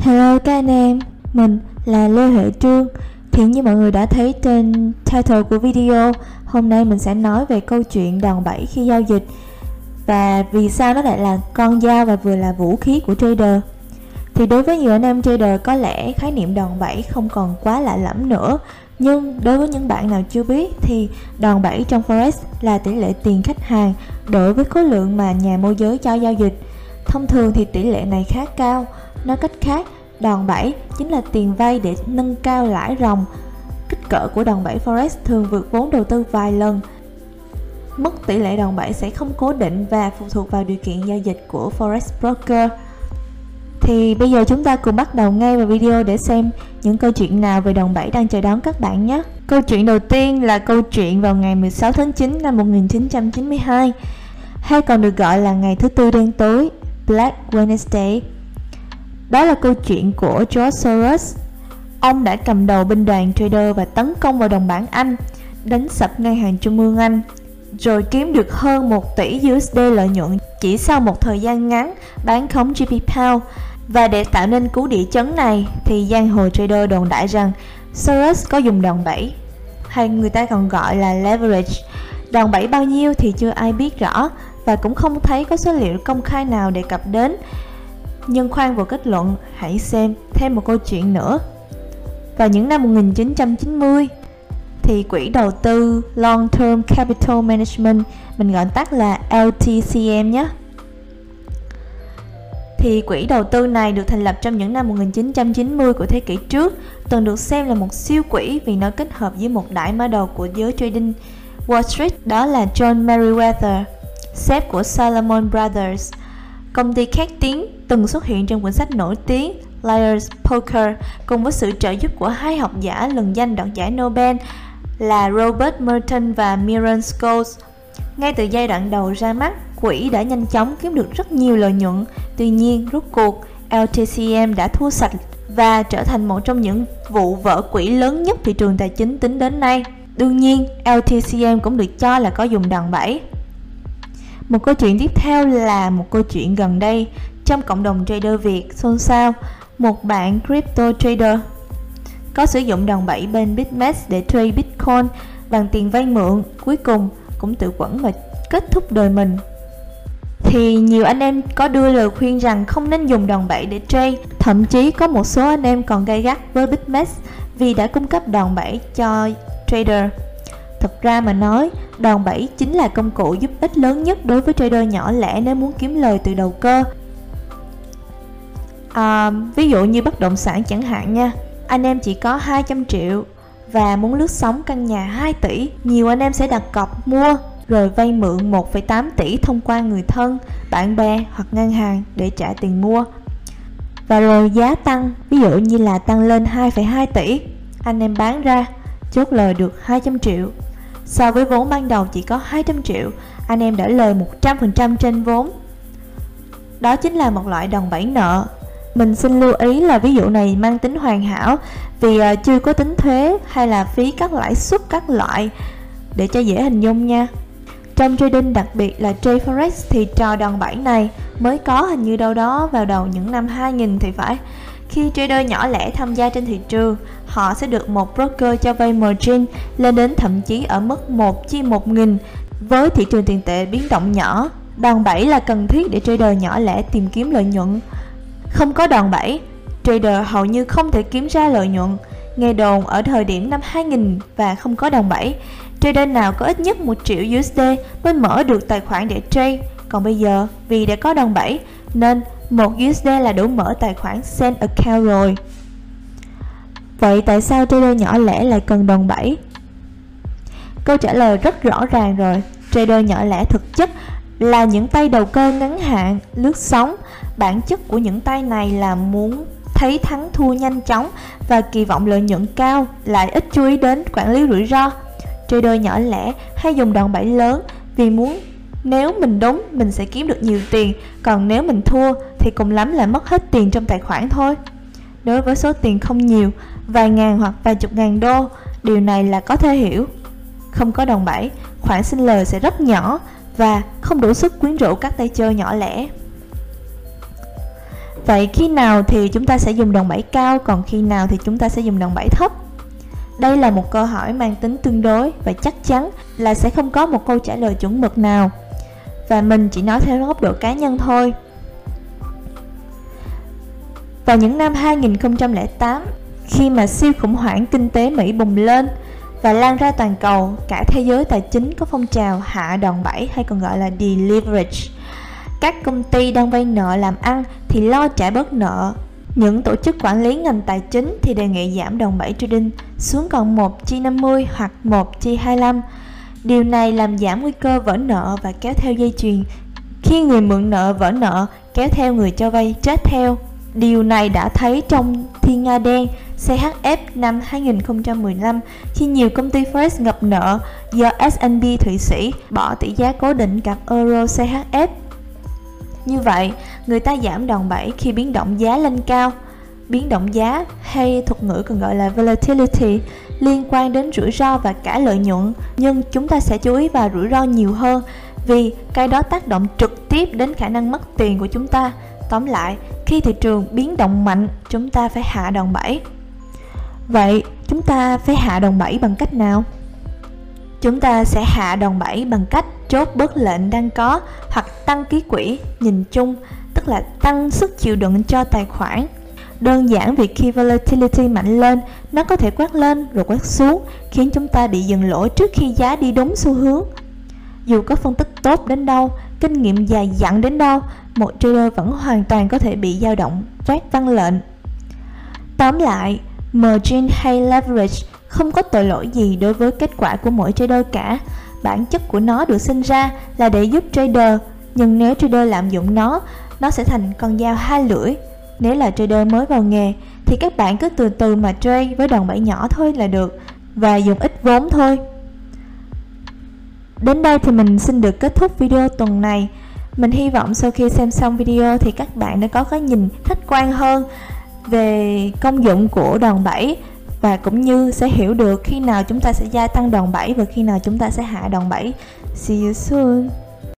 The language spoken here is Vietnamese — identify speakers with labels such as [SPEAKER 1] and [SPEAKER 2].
[SPEAKER 1] Hello các anh em, mình là Lê Huệ Trương. Thì như mọi người đã thấy trên title của video Hôm nay mình sẽ nói về câu chuyện đòn bẩy khi giao dịch. Và vì sao nó lại là con dao và vừa là vũ khí của trader? Thì đối với nhiều anh em trader có lẽ khái niệm đòn bẩy không còn quá lạ lẫm nữa. Nhưng đối với những bạn nào chưa biết thì đòn bẩy trong Forex là tỷ lệ tiền khách hàng đổi với khối lượng mà nhà môi giới cho giao dịch. Thông thường thì tỷ lệ này khá cao, nói cách khác, đòn bẩy chính là tiền vay để nâng cao lãi ròng. Kích cỡ của đòn bẩy Forex thường vượt vốn đầu tư vài lần. Mức tỷ lệ đòn bẩy sẽ không cố định và phụ thuộc vào điều kiện giao dịch của Forex Broker. Thì bây giờ chúng ta cùng bắt đầu ngay vào video để xem những câu chuyện nào về đòn bẩy đang chờ đón các bạn nhé. Câu chuyện đầu tiên là câu chuyện vào ngày 16 tháng 9 năm 1992 hay còn được gọi là ngày thứ tư đen tối Black Wednesday đó là câu chuyện của George Soros. Ông đã cầm đầu binh đoàn trader và tấn công vào đồng bảng Anh, đánh sập ngân hàng trung ương Anh, rồi kiếm được hơn 1 tỷ USD lợi nhuận chỉ sau một thời gian ngắn bán khống GP Pound. Và để tạo nên cú địa chấn này thì giang hồ trader đồn đại rằng Soros có dùng đòn bẩy hay người ta còn gọi là leverage. Đòn bẩy bao nhiêu thì chưa ai biết rõ và cũng không thấy có số liệu công khai nào đề cập đến nhưng khoan vào kết luận, hãy xem thêm một câu chuyện nữa. Vào những năm 1990, thì quỹ đầu tư Long Term Capital Management, mình gọi tắt là LTCM nhé. Thì quỹ đầu tư này được thành lập trong những năm 1990 của thế kỷ trước, từng được xem là một siêu quỹ vì nó kết hợp với một đại ma đầu của giới trading Wall Street, đó là John Meriwether, sếp của Salomon Brothers. Công ty khét tiếng từng xuất hiện trong quyển sách nổi tiếng Liar's Poker cùng với sự trợ giúp của hai học giả lần danh đoạt giải Nobel là Robert Merton và Myron Scholes. Ngay từ giai đoạn đầu ra mắt, quỹ đã nhanh chóng kiếm được rất nhiều lợi nhuận. Tuy nhiên, rốt cuộc, LTCM đã thua sạch và trở thành một trong những vụ vỡ quỹ lớn nhất thị trường tài chính tính đến nay. Đương nhiên, LTCM cũng được cho là có dùng đòn bẩy. Một câu chuyện tiếp theo là một câu chuyện gần đây trong cộng đồng trader Việt xôn xao. Một bạn crypto trader có sử dụng đòn bẩy bên BitMEX để trade Bitcoin bằng tiền vay mượn, cuối cùng cũng tự quẩn và kết thúc đời mình. Thì nhiều anh em có đưa lời khuyên rằng không nên dùng đòn bẩy để trade, thậm chí có một số anh em còn gay gắt với BitMEX vì đã cung cấp đòn bẩy cho trader. Thật ra mà nói, đòn bẩy chính là công cụ giúp ích lớn nhất đối với trader nhỏ lẻ nếu muốn kiếm lời từ đầu cơ. À, ví dụ như bất động sản chẳng hạn nha, anh em chỉ có 200 triệu và muốn lướt sóng căn nhà 2 tỷ, nhiều anh em sẽ đặt cọc mua rồi vay mượn 1,8 tỷ thông qua người thân, bạn bè hoặc ngân hàng để trả tiền mua. Và rồi giá tăng, ví dụ như là tăng lên 2,2 tỷ, anh em bán ra, chốt lời được 200 triệu So với vốn ban đầu chỉ có 200 triệu, anh em đã lời 100% trên vốn. Đó chính là một loại đòn bẩy nợ. Mình xin lưu ý là ví dụ này mang tính hoàn hảo vì à, chưa có tính thuế hay là phí các lãi suất các loại để cho dễ hình dung nha. Trong trading đặc biệt là trade forex thì trò đòn bẩy này mới có hình như đâu đó vào đầu những năm 2000 thì phải. Khi trader nhỏ lẻ tham gia trên thị trường, họ sẽ được một broker cho vay margin lên đến thậm chí ở mức 1 chia 1 nghìn. Với thị trường tiền tệ biến động nhỏ, đòn bẩy là cần thiết để trader nhỏ lẻ tìm kiếm lợi nhuận. Không có đòn bẩy, trader hầu như không thể kiếm ra lợi nhuận. Nghe đồn ở thời điểm năm 2000 và không có đòn bẩy, trader nào có ít nhất 1 triệu USD mới mở được tài khoản để trade. Còn bây giờ, vì đã có đòn bẩy, nên 1 USD là đủ mở tài khoản Send Account rồi. Vậy tại sao trader nhỏ lẻ lại cần đòn bẩy? Câu trả lời rất rõ ràng rồi. Trader nhỏ lẻ thực chất là những tay đầu cơ ngắn hạn, lướt sóng. Bản chất của những tay này là muốn thấy thắng thua nhanh chóng và kỳ vọng lợi nhuận cao, lại ít chú ý đến quản lý rủi ro. Trader nhỏ lẻ hay dùng đòn bẩy lớn vì muốn nếu mình đúng mình sẽ kiếm được nhiều tiền Còn nếu mình thua thì cùng lắm là mất hết tiền trong tài khoản thôi Đối với số tiền không nhiều Vài ngàn hoặc vài chục ngàn đô Điều này là có thể hiểu Không có đồng bẩy Khoản sinh lời sẽ rất nhỏ và không đủ sức quyến rũ các tay chơi nhỏ lẻ Vậy khi nào thì chúng ta sẽ dùng đòn bẩy cao còn khi nào thì chúng ta sẽ dùng đòn bẩy thấp? Đây là một câu hỏi mang tính tương đối và chắc chắn là sẽ không có một câu trả lời chuẩn mực nào. Và mình chỉ nói theo góc độ cá nhân thôi. Vào những năm 2008, khi mà siêu khủng hoảng kinh tế Mỹ bùng lên và lan ra toàn cầu, cả thế giới tài chính có phong trào hạ đòn bẩy hay còn gọi là deleverage. Các công ty đang vay nợ làm ăn thì lo trả bớt nợ. Những tổ chức quản lý ngành tài chính thì đề nghị giảm đòn bẩy trading xuống còn 1 chi 50 hoặc 1 chi 25. Điều này làm giảm nguy cơ vỡ nợ và kéo theo dây chuyền. Khi người mượn nợ vỡ nợ, kéo theo người cho vay chết theo. Điều này đã thấy trong Thiên Nga Đen CHF năm 2015 khi nhiều công ty forex ngập nợ do S&P Thụy Sĩ bỏ tỷ giá cố định cặp Euro CHF. Như vậy, người ta giảm đòn bẩy khi biến động giá lên cao. Biến động giá hay thuật ngữ còn gọi là volatility liên quan đến rủi ro và cả lợi nhuận, nhưng chúng ta sẽ chú ý vào rủi ro nhiều hơn vì cái đó tác động trực tiếp đến khả năng mất tiền của chúng ta. Tóm lại, khi thị trường biến động mạnh, chúng ta phải hạ đòn bẩy. Vậy, chúng ta phải hạ đòn bẩy bằng cách nào? Chúng ta sẽ hạ đòn bẩy bằng cách chốt bớt lệnh đang có hoặc tăng ký quỹ nhìn chung, tức là tăng sức chịu đựng cho tài khoản. Đơn giản vì khi volatility mạnh lên, nó có thể quát lên rồi quát xuống, khiến chúng ta bị dừng lỗ trước khi giá đi đúng xu hướng. Dù có phân tích tốt đến đâu, kinh nghiệm dài dặn đến đâu, một trader vẫn hoàn toàn có thể bị dao động, quát tăng lệnh. Tóm lại, margin hay leverage không có tội lỗi gì đối với kết quả của mỗi trader cả. Bản chất của nó được sinh ra là để giúp trader, nhưng nếu trader lạm dụng nó, nó sẽ thành con dao hai lưỡi. Nếu là trader mới vào nghề, thì các bạn cứ từ từ mà trade với đòn bẩy nhỏ thôi là được và dùng ít vốn thôi. Đến đây thì mình xin được kết thúc video tuần này. Mình hy vọng sau khi xem xong video thì các bạn đã có cái nhìn khách quan hơn về công dụng của đòn bẩy và cũng như sẽ hiểu được khi nào chúng ta sẽ gia tăng đòn bẩy và khi nào chúng ta sẽ hạ đòn bẩy. See you soon.